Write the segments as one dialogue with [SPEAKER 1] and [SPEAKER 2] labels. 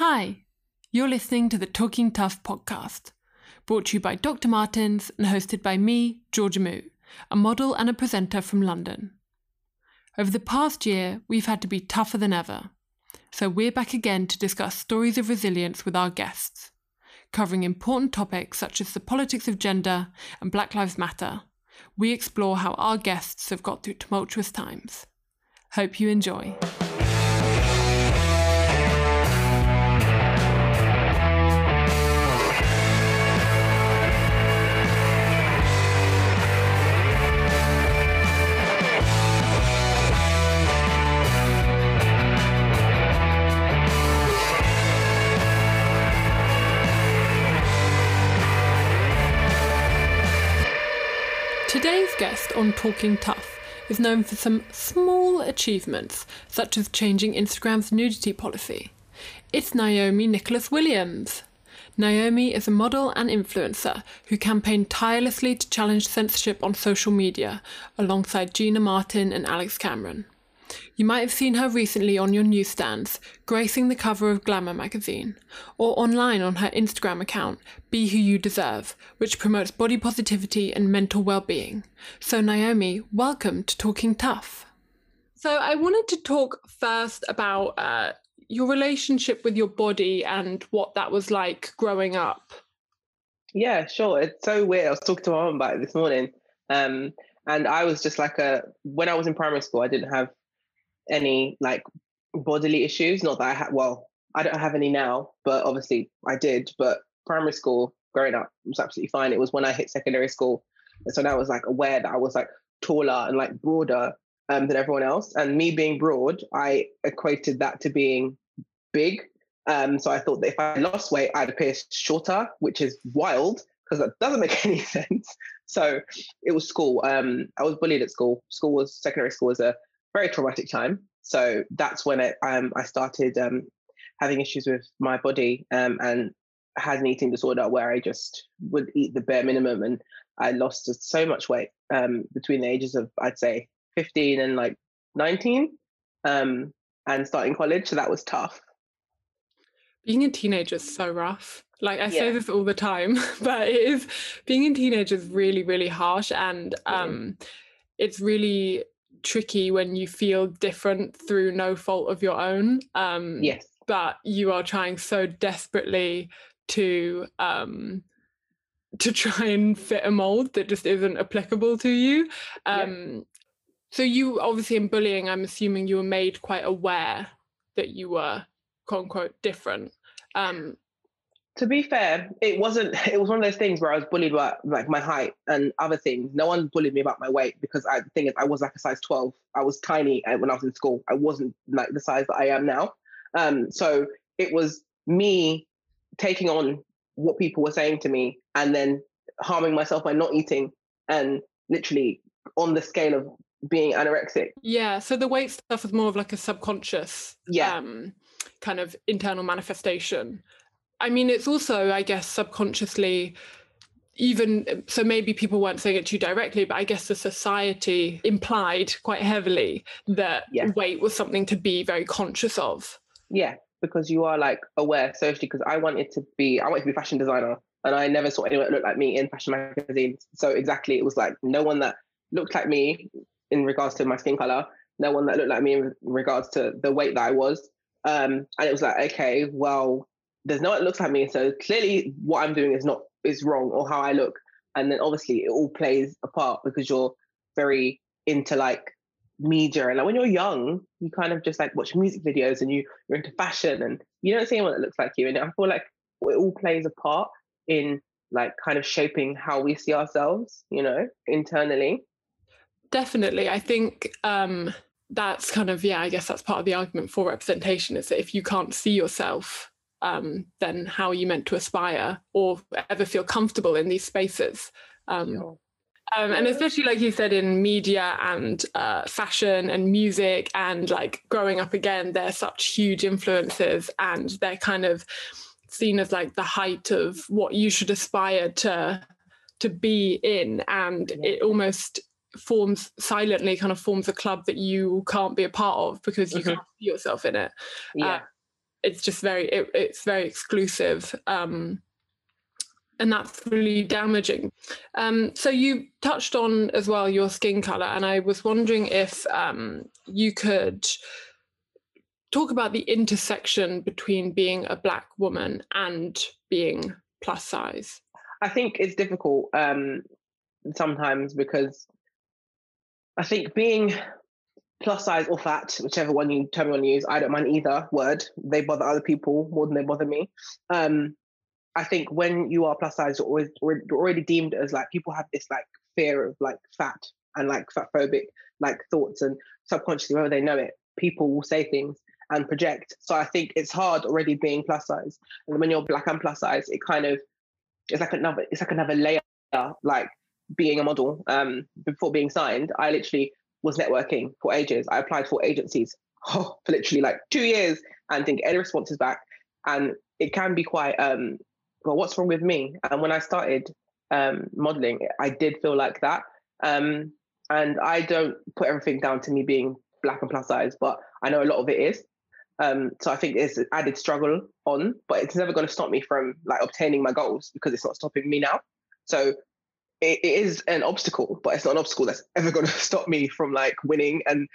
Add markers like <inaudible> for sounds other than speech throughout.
[SPEAKER 1] Hi, you're listening to the Talking Tough podcast, brought to you by Dr. Martens and hosted by me, Georgia Moo, a model and a presenter from London. Over the past year, we've had to be tougher than ever, so we're back again to discuss stories of resilience with our guests, covering important topics such as the politics of gender and Black Lives Matter. We explore how our guests have got through tumultuous times. Hope you enjoy. Today's guest on Talking Tough is known for some small achievements, such as changing Instagram's nudity policy. It's Nyome Nicholas Williams. Nyome is a model and influencer who campaigned tirelessly to challenge censorship on social media alongside Gina Martin and Alex Cameron. You might have seen her recently on your newsstands, gracing the cover of Glamour magazine, or online on her Instagram account, Be Who You Deserve, which promotes body positivity and mental well being. So, Nyome, welcome to Talking Tough. So, I wanted to talk first about uh, your relationship with your body and what that was like growing up.
[SPEAKER 2] Yeah, sure. It's so weird. I was talking to my mom about it this morning. Um, and I was just like a, when I was in primary school, I didn't have any like bodily issues. Not that I had, well, I don't have any now, but obviously I did. But primary school, growing up, was absolutely fine. It was when I hit secondary school. And so now I was like aware that I was like taller and like broader um, than everyone else. And me being broad, I equated that to being big. Um, so I thought that if I lost weight, I'd appear shorter, which is wild because that doesn't <laughs> make any sense. So it was school. Um, I was bullied at school. School was secondary school was a very traumatic time. So that's when it, um, I started um, having issues with my body um, and had an eating disorder where I just would eat the bare minimum, and I lost so much weight um, between the ages of I'd say 15 and like 19, um, and starting college. So that was tough.
[SPEAKER 1] Being a teenager is so rough. Like I yeah. say this all the time, <laughs> but it is being a teenager is really, really harsh, and um, it's really tricky when you feel different through no fault of your own. Um,
[SPEAKER 2] yes.
[SPEAKER 1] But you are trying so desperately to um, to <laughs> try and fit a mold that just isn't applicable to you. Um, yeah. So you obviously in bullying, I'm assuming you were made quite aware that you were quote unquote different. Um,
[SPEAKER 2] to be fair, it wasn't. <laughs> It was one of those things where I was bullied about like my height and other things. No one bullied me about my weight because I the thing is I was like a size twelve. I was tiny uh, when I was in school. I wasn't like the size that I am now. Um, so it was me taking on what people were saying to me and then harming myself by not eating and literally on the scale of being anorexic.
[SPEAKER 1] Yeah. So the weight stuff was more of like a subconscious,
[SPEAKER 2] yeah.
[SPEAKER 1] Um, kind of internal manifestation I mean, it's also, I guess, subconsciously even so maybe people weren't saying it to you directly but i guess the society implied quite heavily that yeah. weight was something to be very conscious of.
[SPEAKER 2] Yeah because you are like aware socially because i wanted to be i wanted to be a fashion designer and i never saw anyone that looked like me in fashion magazines. So exactly it was like no one that looked like me in regards to my skin color no one that looked like me in regards to the weight that i was. Um, and it was like okay well there's no one that looks like me. So clearly what I'm doing is not is wrong or how I look. And then obviously it all plays a part because you're very into like media and like when you're young, you kind of just like watch music videos and you you're into fashion and you don't see anyone that looks like you. And I feel like it all plays a part in like kind of shaping how we see ourselves, you know, internally.
[SPEAKER 1] Definitely. I think um that's kind of yeah, I guess that's part of the argument for representation is that if you can't see yourself um, then how are you meant to aspire or ever feel comfortable in these spaces? Um, sure. Um, and especially like you said in media and uh, fashion and music and like growing up again they're such huge influences and they're kind of seen as like the height of what you should aspire to to be in and it almost forms silently kind of forms a club that you can't be a part of because you mm-hmm. can't see yourself in it
[SPEAKER 2] yeah. Uh,
[SPEAKER 1] it's just very it, it's very exclusive um, and that's really damaging. Um, so you touched on as well your skin color and i was wondering if um, you could talk about the intersection between being a black woman and being plus size.
[SPEAKER 2] I think it's difficult um, sometimes because i think being plus size or fat, whichever one you term you want to use. I don't mind either word. They bother other people more than they bother me. Um, I think when you are plus size, you're always you're already deemed as like people have this like fear of like fat and like fat phobic like thoughts and subconsciously whether they know it, people will say things and project. So I think it's hard already being plus size. And when you're black and plus size, it kind of it's like another it's like another layer like being a model um before being signed i literally was networking for ages. I applied for agencies oh, <laughs> for literally like two years and didn't get any responses back. And it can be quite, um, well, what's wrong with me? And when I started um, modeling, I did feel like that. Um, and I don't put everything down to me being black and plus size, but I know a lot of it is. Um, so I think there's added struggle on, but it's never going to stop me from like obtaining my goals because it's not stopping me now. So it, is an obstacle, but it's not an obstacle that's ever going <laughs> to stop me from like winning and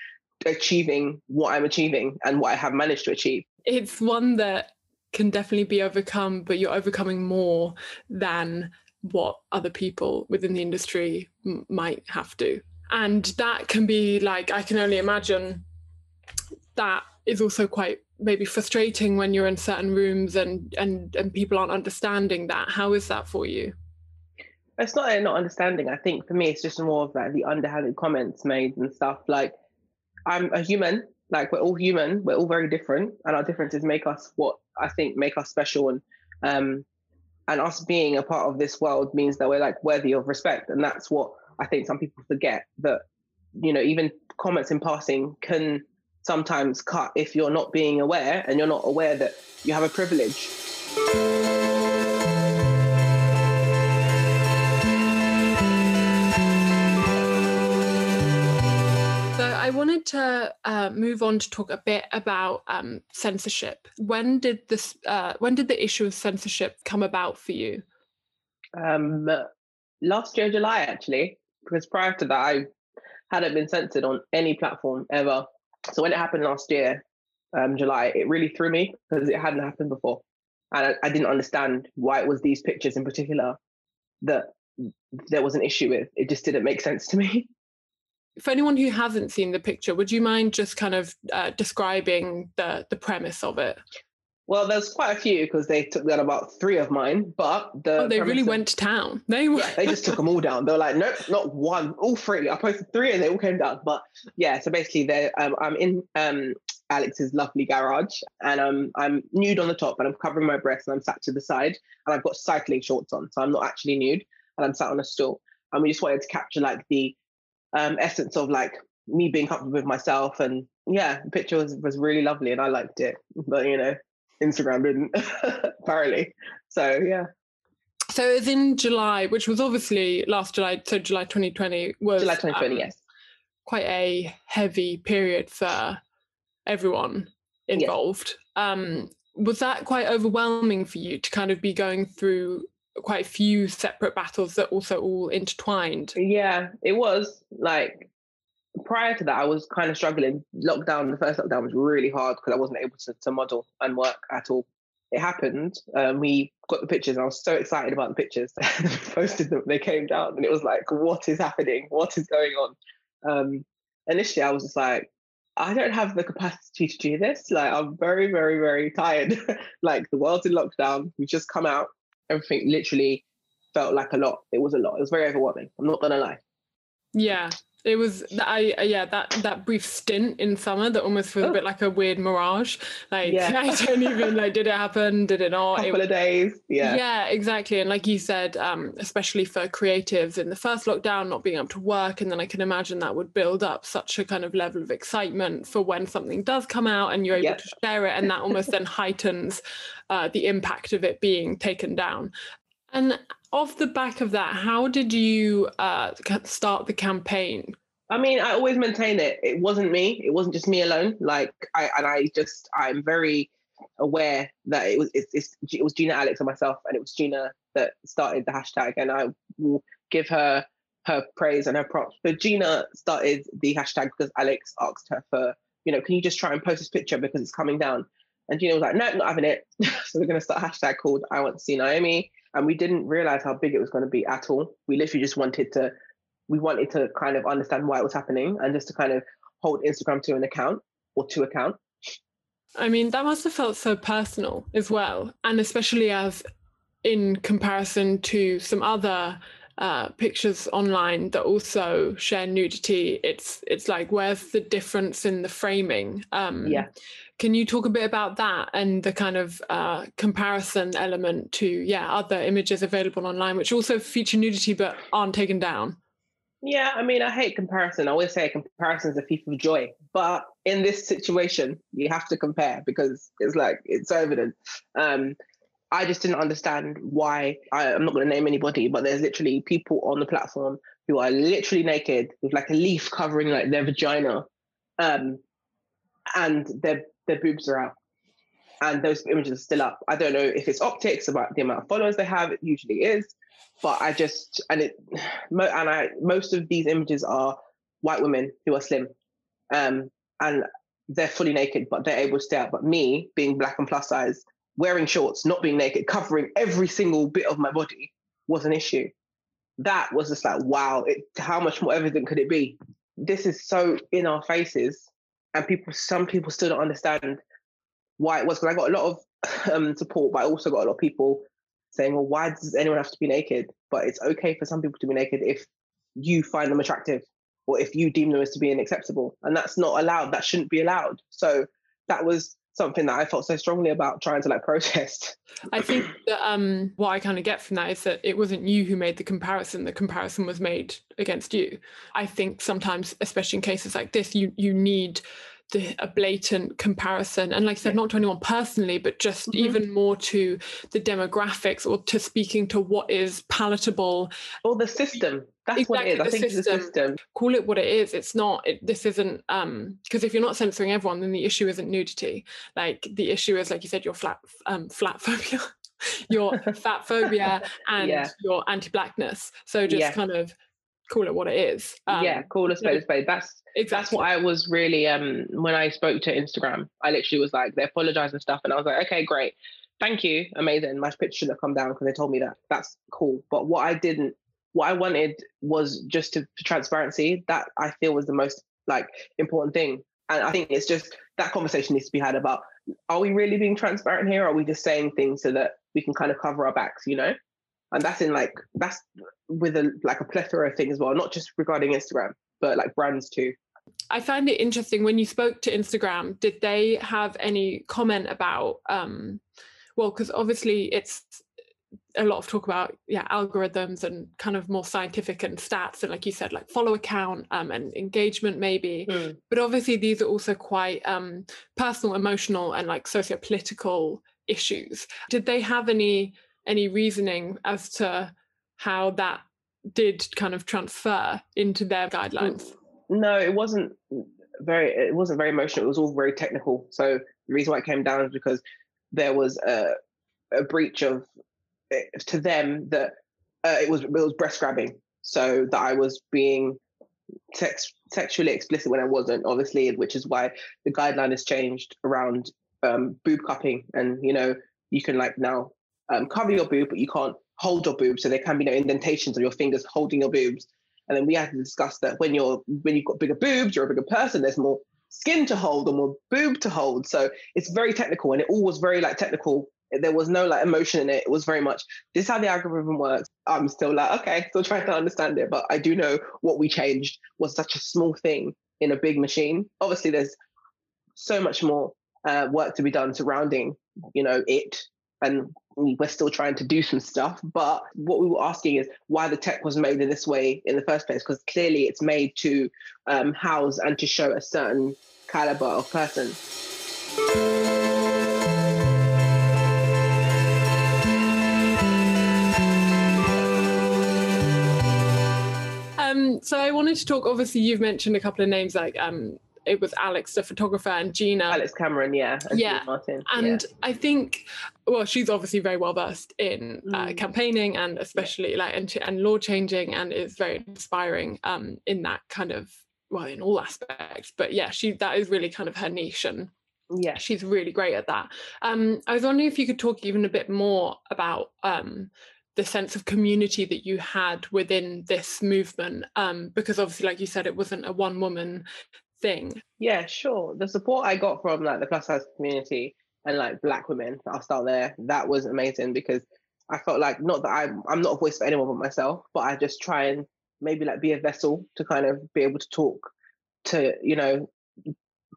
[SPEAKER 2] achieving what I'm achieving and what I have managed to achieve.
[SPEAKER 1] It's one that can definitely be overcome, but you're overcoming more than what other people within the industry m- might have to. And that can be like, I can only imagine that is also quite maybe frustrating when you're in certain rooms and and and people aren't understanding that how is that for you
[SPEAKER 2] it's not not understanding. I think for me, it's just more of like the underhanded comments made and stuff. Like, I'm a human. Like we're all human. We're all very different, and our differences make us what I think make us special. And um, and us being a part of this world means that we're like worthy of respect, and that's what I think some people forget. That you know, even comments in passing can sometimes cut if you're not being aware and you're not aware that you have a privilege.
[SPEAKER 1] To uh, move on to talk a bit about um, censorship. When did this? Uh, when did the issue of censorship come about for you?
[SPEAKER 2] Um, last year, July, actually, because prior to that, I hadn't been censored on any platform ever. So when it happened last year, um, July, it really threw me because it hadn't happened before, and I, I didn't understand why it was these pictures in particular that there was an issue with. It just didn't make sense to me. <laughs>
[SPEAKER 1] for anyone who hasn't seen the picture, would you mind just kind of uh, describing the the premise of it?
[SPEAKER 2] Well, there's quite a few because they took down about three of mine, but the
[SPEAKER 1] oh, they really of, went to town. They were...
[SPEAKER 2] yeah, they just took them all down. They were like, nope, not one, all three. I posted three and they all came down. But yeah, so basically, they um, I'm in um, Alex's lovely garage, and um, I'm nude on the top, and I'm covering my breasts, and I'm sat to the side, and I've got cycling shorts on, so I'm not actually nude, and I'm sat on a stool, and we just wanted to capture like the um, essence of like me being comfortable with myself. And yeah, the picture was, was really lovely and I liked it. But you know, Instagram didn't <laughs> apparently. So yeah.
[SPEAKER 1] So it was in July, which was obviously last July, so July 2020 was
[SPEAKER 2] July 2020, um, yes.
[SPEAKER 1] Quite a heavy period for everyone involved. Yes. Um, was that quite overwhelming for you to kind of be going through quite a few separate battles that also all intertwined.
[SPEAKER 2] Yeah, it was like prior to that, I was kind of struggling. Lockdown, the first lockdown was really hard because I wasn't able to, to model and work at all. It happened. Um, we got the pictures. I was so excited about the pictures. <laughs> posted them. They came down, and it was like, "What is happening? What is going on?" Um, initially, I was just like, "I don't have the capacity to do this. Like, I'm very, very, very tired. <laughs> like, the world's in lockdown. We just come out everything literally felt like a lot. It was a lot. It was very overwhelming. I'm not gonna lie.
[SPEAKER 1] Yeah, it was. I yeah that that brief stint in summer that almost was oh. a bit like a weird mirage. Like yeah. <laughs> I don't even like did it happen? Did it not?
[SPEAKER 2] Couple
[SPEAKER 1] it,
[SPEAKER 2] of days. Yeah.
[SPEAKER 1] Yeah, exactly. And like you said, um, especially for creatives in the first lockdown, not being able to work, and then I can imagine that would build up such a kind of level of excitement for when something does come out and you're able yep. to share it, and that almost then heightens uh, the impact of it being taken down. And off the back of that, how did you uh, start the campaign?
[SPEAKER 2] I mean, I always maintain it. It wasn't me. It wasn't just me alone. Like I and I just I'm very aware that it was it's, it's, it was Gina Alex and myself, and it was Gina that started the hashtag, and I will give her her praise and her props. But Gina started the hashtag because Alex asked her for, you know, can you just try and post this picture because it's coming down? And Gina was like, no, not having it. <laughs> so we're going to start a hashtag called I want to see Nyome. And we didn't realize how big it was going to be at all. We literally just wanted to, we wanted to kind of understand why it was happening and just to kind of hold Instagram to an account or to account.
[SPEAKER 1] I mean, that must have felt so personal as well. And especially as in comparison to some other uh, pictures online that also share nudity, it's it's like where's the difference in the framing?
[SPEAKER 2] Um, yeah.
[SPEAKER 1] Can you talk a bit about that and the kind of uh, comparison element to yeah other images available online, which also feature nudity but aren't taken down?
[SPEAKER 2] Yeah, I mean, I hate comparison. I always say comparison is a thief of joy. But in this situation, you have to compare because it's like it's evident. Um, I just didn't understand why. I, am not going to name anybody, but there's literally people on the platform who are literally naked with like a leaf covering like their vagina, um, and their their boobs are out, and those images are still up. I don't know if it's optics about the amount of followers they have. It usually is but I just and it <sighs> and I most of these images are white women who are slim, um, and they're fully naked, but they're able to stay out. But me, being black and plus size, wearing shorts, not being naked, covering every single bit of my body was an issue. That was just like, wow, it, how much more evident could it be? This is so in our faces, and people, some people still don't understand why it was. Because I got a lot of <sighs> um, support, but I also got a lot of people saying, well, why does anyone have to be naked? But it's okay for some people to be naked if you find them attractive or if you deem them as to be unacceptable. And that's not allowed. That shouldn't be allowed. So that was something that I felt so strongly about trying to like protest.
[SPEAKER 1] I think that um, what I kind of get from that is that it wasn't you who made the comparison. The comparison was made against you. I think sometimes, especially in cases like this, you you need the, a blatant comparison. And like i said not to anyone personally but just mm-hmm. even more to the demographics or to speaking to what is palatable.
[SPEAKER 2] Or the system. That's exactly, what it is. I think system. the system.
[SPEAKER 1] call it what it is. It's not it, this isn't um because if you're not censoring everyone then the issue isn't nudity. Like the issue is like you said your flat um flat phobia <laughs> your <laughs> fat phobia and yeah. your anti-blackness. So just yeah. kind of call it what it is.
[SPEAKER 2] Um, yeah, call a spade a spade. That's exactly. that's what I was really um when I spoke to Instagram. I literally was like, they apologized and stuff, and I was like, okay, great, thank you, amazing. My picture should have come down because they told me that. That's cool. But what I didn't, what I wanted was just to transparency. That I feel was the most like important thing, and I think it's just that conversation needs to be had about: Are we really being transparent here? Or are we just saying things so that we can kind of cover our backs? You know and that's in like that's with a like a plethora of things as well not just regarding instagram but like brands too.
[SPEAKER 1] I find it interesting when you spoke to instagram did they have any comment about um well because obviously it's a lot of talk about yeah algorithms and kind of more scientific and stats and like you said like follow account um, and engagement maybe. Mm. but obviously these are also quite um, personal emotional and like socio-political issues. Did they have any any reasoning as to how that did kind of transfer into their guidelines?
[SPEAKER 2] No, it wasn't very. It wasn't very emotional. It was all very technical. So the reason why it came down is because there was a, a breach of eh, to them that uh, it was it was breast grabbing. So that I was being sex, sexually explicit when I wasn't, obviously, which is why the guideline has changed around um, boob cupping, and you know you can like now um, cover your boob, but you can't hold your boob. So there can be no indentations of your fingers holding your boobs. And then we had to discuss that when you're when you've got bigger boobs, you're a bigger person. There's more skin to hold or more boob to hold. So it's very technical, and it all was very like technical. There was no like emotion in it. It was very much this is how the algorithm works. I'm still like okay, still trying to understand it, but I do know what we changed was such a small thing in a big machine. Obviously, there's so much more uh, work to be done surrounding you know it and we're still trying to do some stuff. But what we were asking is why the tech was made in this way in the first place, because clearly it's made to um, house and to show a certain caliber of person.
[SPEAKER 1] Um, so I wanted to talk. Obviously, you've mentioned a couple of names like um, it was Alex, the photographer, and Gina.
[SPEAKER 2] Alex Cameron, yeah. And
[SPEAKER 1] Yeah,
[SPEAKER 2] Martin.
[SPEAKER 1] And
[SPEAKER 2] yeah.
[SPEAKER 1] I think, well, she's obviously very well versed in uh,
[SPEAKER 2] Mm.
[SPEAKER 1] campaigning and especially like and, and law changing, and is very inspiring um, in that kind of well in all aspects. But yeah, she that is really kind of her niche, and
[SPEAKER 2] yeah.
[SPEAKER 1] she's really great at that. Um, I was wondering if you could talk even a bit more about um, the sense of community that you had within this movement, um, because obviously, like you said, it wasn't a one woman thing.
[SPEAKER 2] Yeah, sure. The support I got from like the plus size community and like black women, I'll start there. That was amazing because I felt like not that I'm I'm not a voice for anyone but myself, but I just try and maybe like be a vessel to kind of be able to talk to, you know,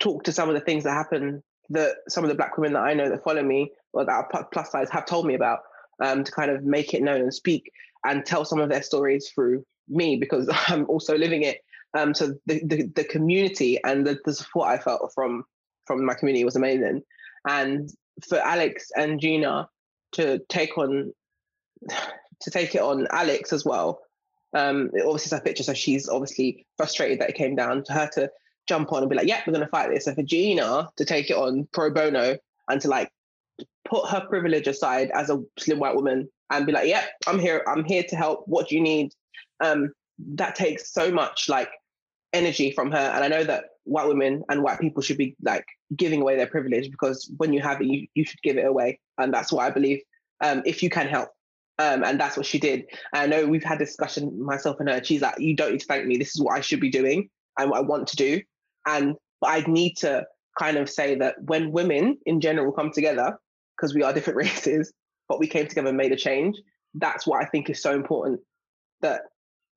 [SPEAKER 2] talk to some of the things that happen that some of the black women that I know that follow me or that are plus size have told me about, um, to kind of make it known and speak and tell some of their stories through me because <laughs> I'm also living it. Um, so the, the, the community and the, the support I felt from from my community was amazing. And for Alex and Gina to take on <sighs> to take it on Alex as well. Um, it obviously it's a picture, so she's obviously frustrated that it came down to her to jump on and be like, "Yeah, we're gonna fight this." And for Gina to take it on pro bono and to like put her privilege aside as a slim white woman and be like, "Yeah, I'm here. I'm here to help. What do you need?" Um, that takes so much like energy from her, and I know that white women and white people should be like giving away their privilege because when you have it, you, you should give it away, and that's what I believe. Um, if you can help. Um, and that's what she did. I know we've had discussion, myself and her. She's like, "You don't need to thank me. This is what I should be doing and what I want to do." And but I need to kind of say that when women in general come together, because we are different <laughs> races, but we came together and made a change. That's what I think is so important. That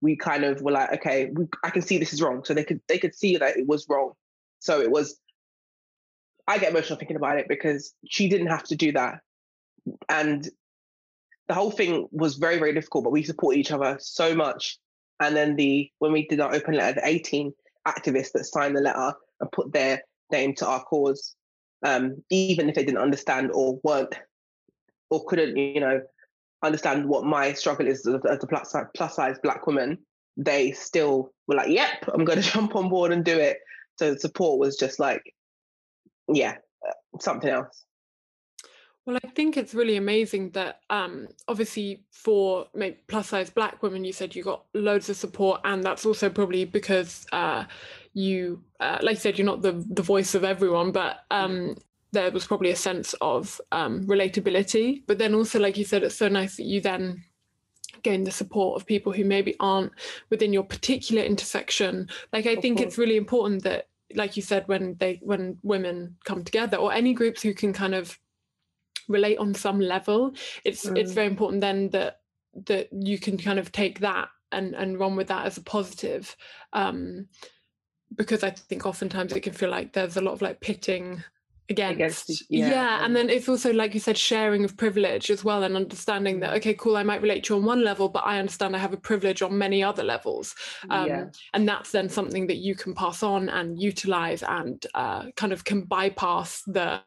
[SPEAKER 2] we kind of were like, okay, we, I can see this is wrong. So they could they could see that it was wrong. So it was. I get emotional thinking about it because she didn't have to do that, and the whole thing was very very difficult. But we support each other so much. And then the when we did our open letter, the 18 activists that signed the letter and put their name to our cause, um, even if they didn't understand or weren't or couldn't, you know, understand what my struggle is as a, plus, size, plus size black woman, they still were like, "Yep, I'm going <laughs> to jump on board and do it." So support was just like, yeah, uh, something else.
[SPEAKER 1] Well, I think it's really amazing that um, obviously for plus size black women, you said you got loads of support, and that's also probably because uh, you, uh, like you said, you're not the the voice of everyone, but um, there was probably a sense of um, relatability. But then also, like you said, it's so nice that you then gain the support of people who maybe aren't within your particular intersection. Like I
[SPEAKER 2] Of
[SPEAKER 1] think
[SPEAKER 2] course.
[SPEAKER 1] it's really important that, like you said, when they when women come together or any groups who can kind of relate on some level, it's it's
[SPEAKER 2] Mm.
[SPEAKER 1] very important then that that you can kind of take that and and run with that as a positive. Um, because I think oftentimes it can feel like there's a lot of like pitting against,
[SPEAKER 2] Against
[SPEAKER 1] yeah,
[SPEAKER 2] yeah,
[SPEAKER 1] and then it's also like you said sharing of privilege as well and understanding that okay cool i might relate to you on one level but i understand i have a privilege on many other levels. Um,
[SPEAKER 2] yeah,
[SPEAKER 1] and that's then something that you can pass on and utilize and uh, kind of can bypass the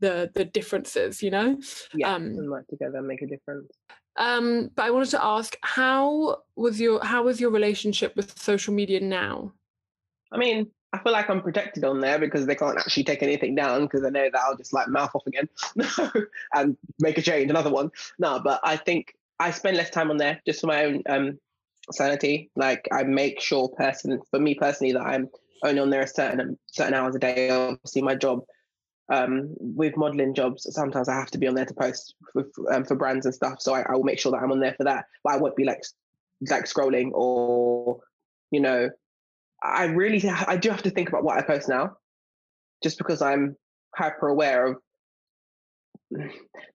[SPEAKER 1] the the differences you know?
[SPEAKER 2] Yeah,
[SPEAKER 1] um,
[SPEAKER 2] and work together and make a difference.
[SPEAKER 1] um but i wanted to ask how was your how was your relationship with social media now?
[SPEAKER 2] I mean, I feel like I'm protected on there because they can't actually take anything down because I know that I'll just like mouth off again <laughs> and make a change, another one. No, but I think I spend less time on there just for my own um, sanity. Like I make sure person for me personally that I'm only on there a certain certain hours a day. Obviously, my job um, with modeling jobs, sometimes I have to be on there to post for, um, for brands and stuff. So I, I will make sure that I'm on there for that. But I won't be like like scrolling or you know I really I do have to think about what I post now, just because I'm hyper aware of.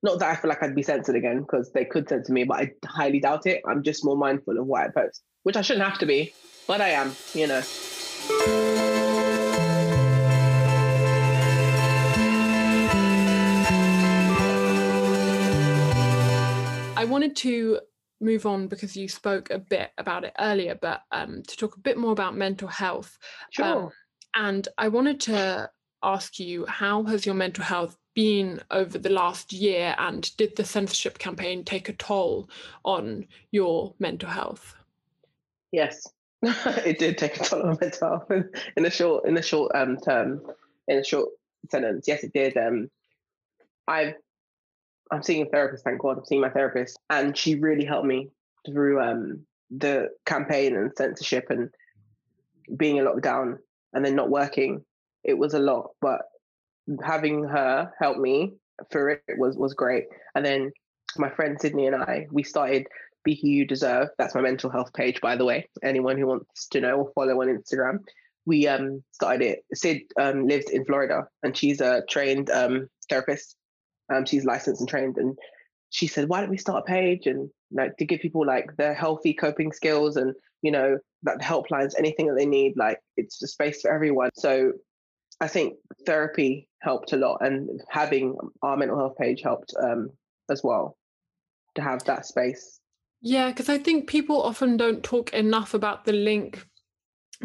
[SPEAKER 2] Not that I feel like I'd be censored again because they could censor me, but I highly doubt it. I'm just more mindful of what I post, which I shouldn't have to be, but I am. You know.
[SPEAKER 1] I wanted to move on because you spoke a bit about it earlier, but um, to talk a bit more about mental health.
[SPEAKER 2] Sure.
[SPEAKER 1] And I wanted to ask you how has your mental health been over the last year and did the censorship campaign take a toll on your mental health?
[SPEAKER 2] yes. <laughs> it did take a toll on my mental health in a short in a short um, term in a short sentence. Yes, it did. Um, I've I'm seeing a therapist. Thank God, I'm seeing my therapist, and she really helped me through um, the campaign and censorship and being in lockdown and then not working. It was a lot, but having her help me through it was was great. And then my friend Sydney and I, we started Be Who You Deserve. That's my mental health page, by the way. Anyone who wants to know or follow on Instagram. We um, started it. Sid um, lives in Florida and she's a trained um, therapist. Um, she's licensed and trained. And she said, why don't we start a page and like to give people like their healthy coping skills and, you know, that helplines, anything that they need, like it's a space for everyone. So I think therapy helped a lot and having our mental health page helped um, as well to have that space.
[SPEAKER 1] Yeah, because I think people often don't talk enough about the link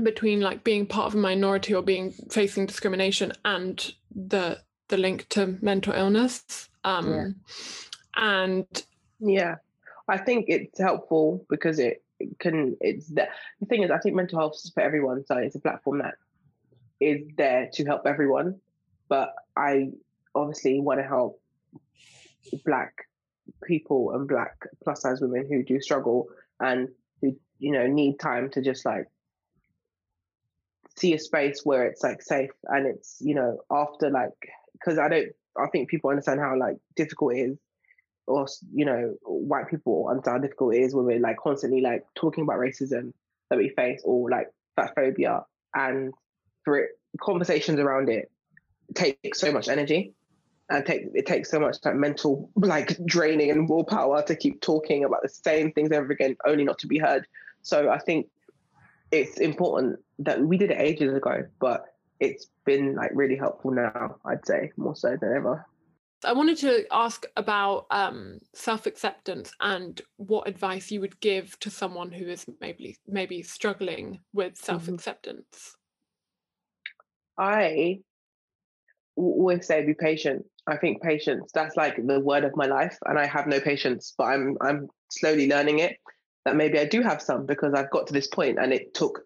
[SPEAKER 1] between like being part of a minority or being facing discrimination and the the link to mental illness. Um, yeah. And
[SPEAKER 2] yeah, I think it's helpful because it, can. It's the, the thing is, I think mental health is for everyone, so it's a platform that is there to help everyone. But I obviously want to help Black people and Black plus size women who do struggle and who you know need time to just like see a space where it's like safe and it's you know after like because I don't I think people understand how like difficult it is or you know white people understand how difficult it is when we're like constantly like talking about racism that we face or like fat phobia and for it conversations around it take so much energy and take it takes so much like mental <laughs> like draining and willpower to keep talking about the same things over again only not to be heard. So i think it's important that we did it ages ago but it's been like really helpful now i'd say more so than ever
[SPEAKER 1] I wanted to ask about um, self-acceptance and what advice you would give to someone who is maybe maybe struggling with mm-hmm. self-acceptance.
[SPEAKER 2] I always say be patient. I think patience, that's like the word of my life. And I have no patience, but I'm I'm slowly learning it. That maybe I do have some because I've got to this point and it took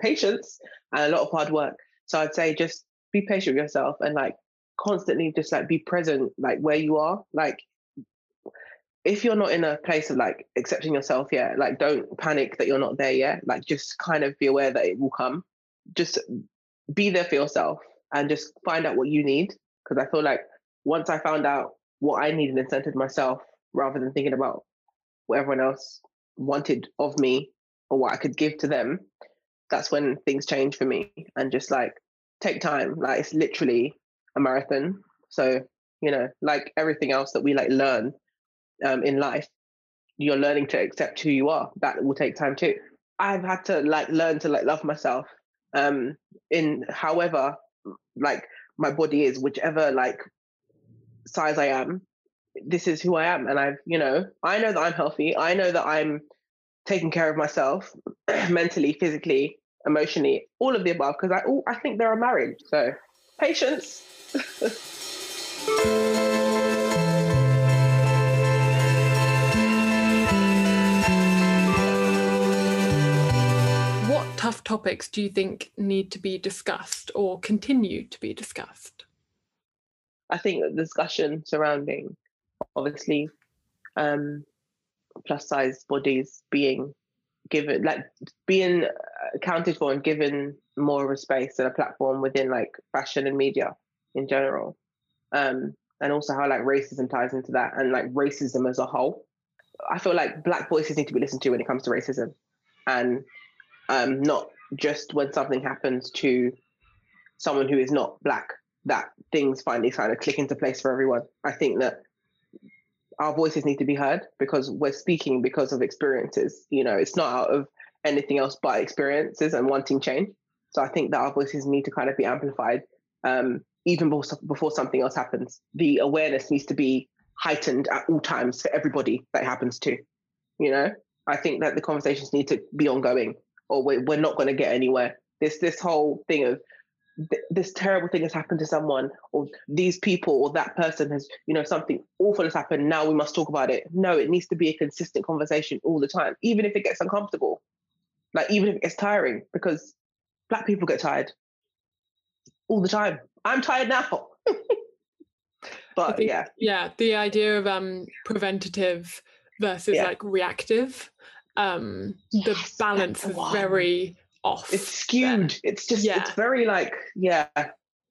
[SPEAKER 2] patience and a lot of hard work. So I'd say just be patient with yourself and like constantly just like be present like where you are. Like if you're not in a place of like accepting yourself yet, like don't panic that you're not there yet. Like just kind of be aware that it will come. Just be there for yourself and just find out what you need. Because I feel like once I found out what I needed and centered myself rather than thinking about what everyone else wanted of me or what I could give to them, that's when things change for me. And just like take time. Like it's literally a marathon. So, you know, like everything else that we like learn um, in life, you're learning to accept who you are. That will take time too. I've had to like learn to like love myself um in however like my body is, whichever like size I am, this is who I am. And I've, you know, I know that I'm healthy. I know that I'm taking care of myself <clears throat> mentally, physically, emotionally, all of the above, because I, oh, I think they're a marriage. So patience. <laughs>
[SPEAKER 1] What tough topics do you think need to be discussed or continue to be discussed?
[SPEAKER 2] I think the discussion surrounding, obviously, um, plus size bodies being given, like being accounted for and given more of a space and a platform within like fashion and media in general. Um, and also how like racism ties into that and like racism as a whole. I feel like black voices need to be listened to when it comes to racism. And um, not just when something happens to someone who is not black that things finally kind of click into place for everyone. I think that our voices need to be heard because we're speaking because of experiences. You know, it's not out of anything else but experiences and wanting change. So I think that our voices need to kind of be amplified um, even before, before something else happens. The awareness needs to be heightened at all times for everybody that happens to. You know, I think that the conversations need to be ongoing or we're, we're not going to get anywhere. This this whole thing of th- this terrible thing has happened to someone, or these people, or that person has, you know, something awful has happened. Now we must talk about it. No, it needs to be a consistent conversation all the time, even if it gets uncomfortable. Like even if it gets tiring, because black people get tired all the time. I'm tired now. <laughs> but
[SPEAKER 1] think,
[SPEAKER 2] yeah.
[SPEAKER 1] Yeah. The idea of um preventative versus
[SPEAKER 2] Yeah.
[SPEAKER 1] like reactive. Um the
[SPEAKER 2] Yes,
[SPEAKER 1] balance is very off.
[SPEAKER 2] It's skewed. It's just
[SPEAKER 1] Yeah.
[SPEAKER 2] it's very like, yeah.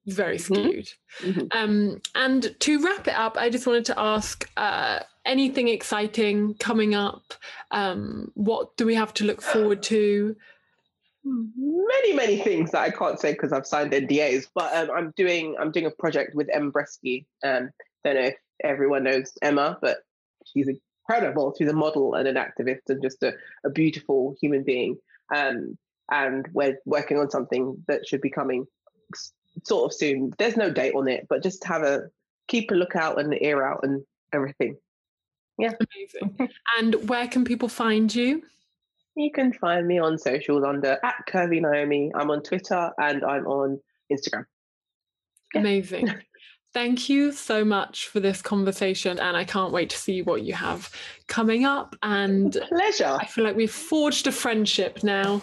[SPEAKER 1] very
[SPEAKER 2] Mhm.
[SPEAKER 1] skewed.
[SPEAKER 2] Mhm.
[SPEAKER 1] Um, and to wrap it up, I just wanted to ask uh, anything exciting coming up? Um, what do we have to look forward to?
[SPEAKER 2] many many things that I can't say because I've signed NDAs. But um, I'm doing I'm doing a project with Emma Breschi. Um, don't know if everyone knows Emma, but she's incredible. She's a model and an activist and just a, a beautiful human being. Um, and we're working on something that should be coming sort of soon. There's no date on it, but just have a keep a lookout and an ear out and everything. Yeah.
[SPEAKER 1] Amazing. and where can people find you?
[SPEAKER 2] You can find me on socials under at Curvy Nyome. I'm on Twitter and I'm on Instagram. Yeah.
[SPEAKER 1] Amazing. <laughs> Thank you so much for this conversation, and I can't wait to see what you have coming up. And
[SPEAKER 2] Pleasure.
[SPEAKER 1] I feel like we've forged a friendship now.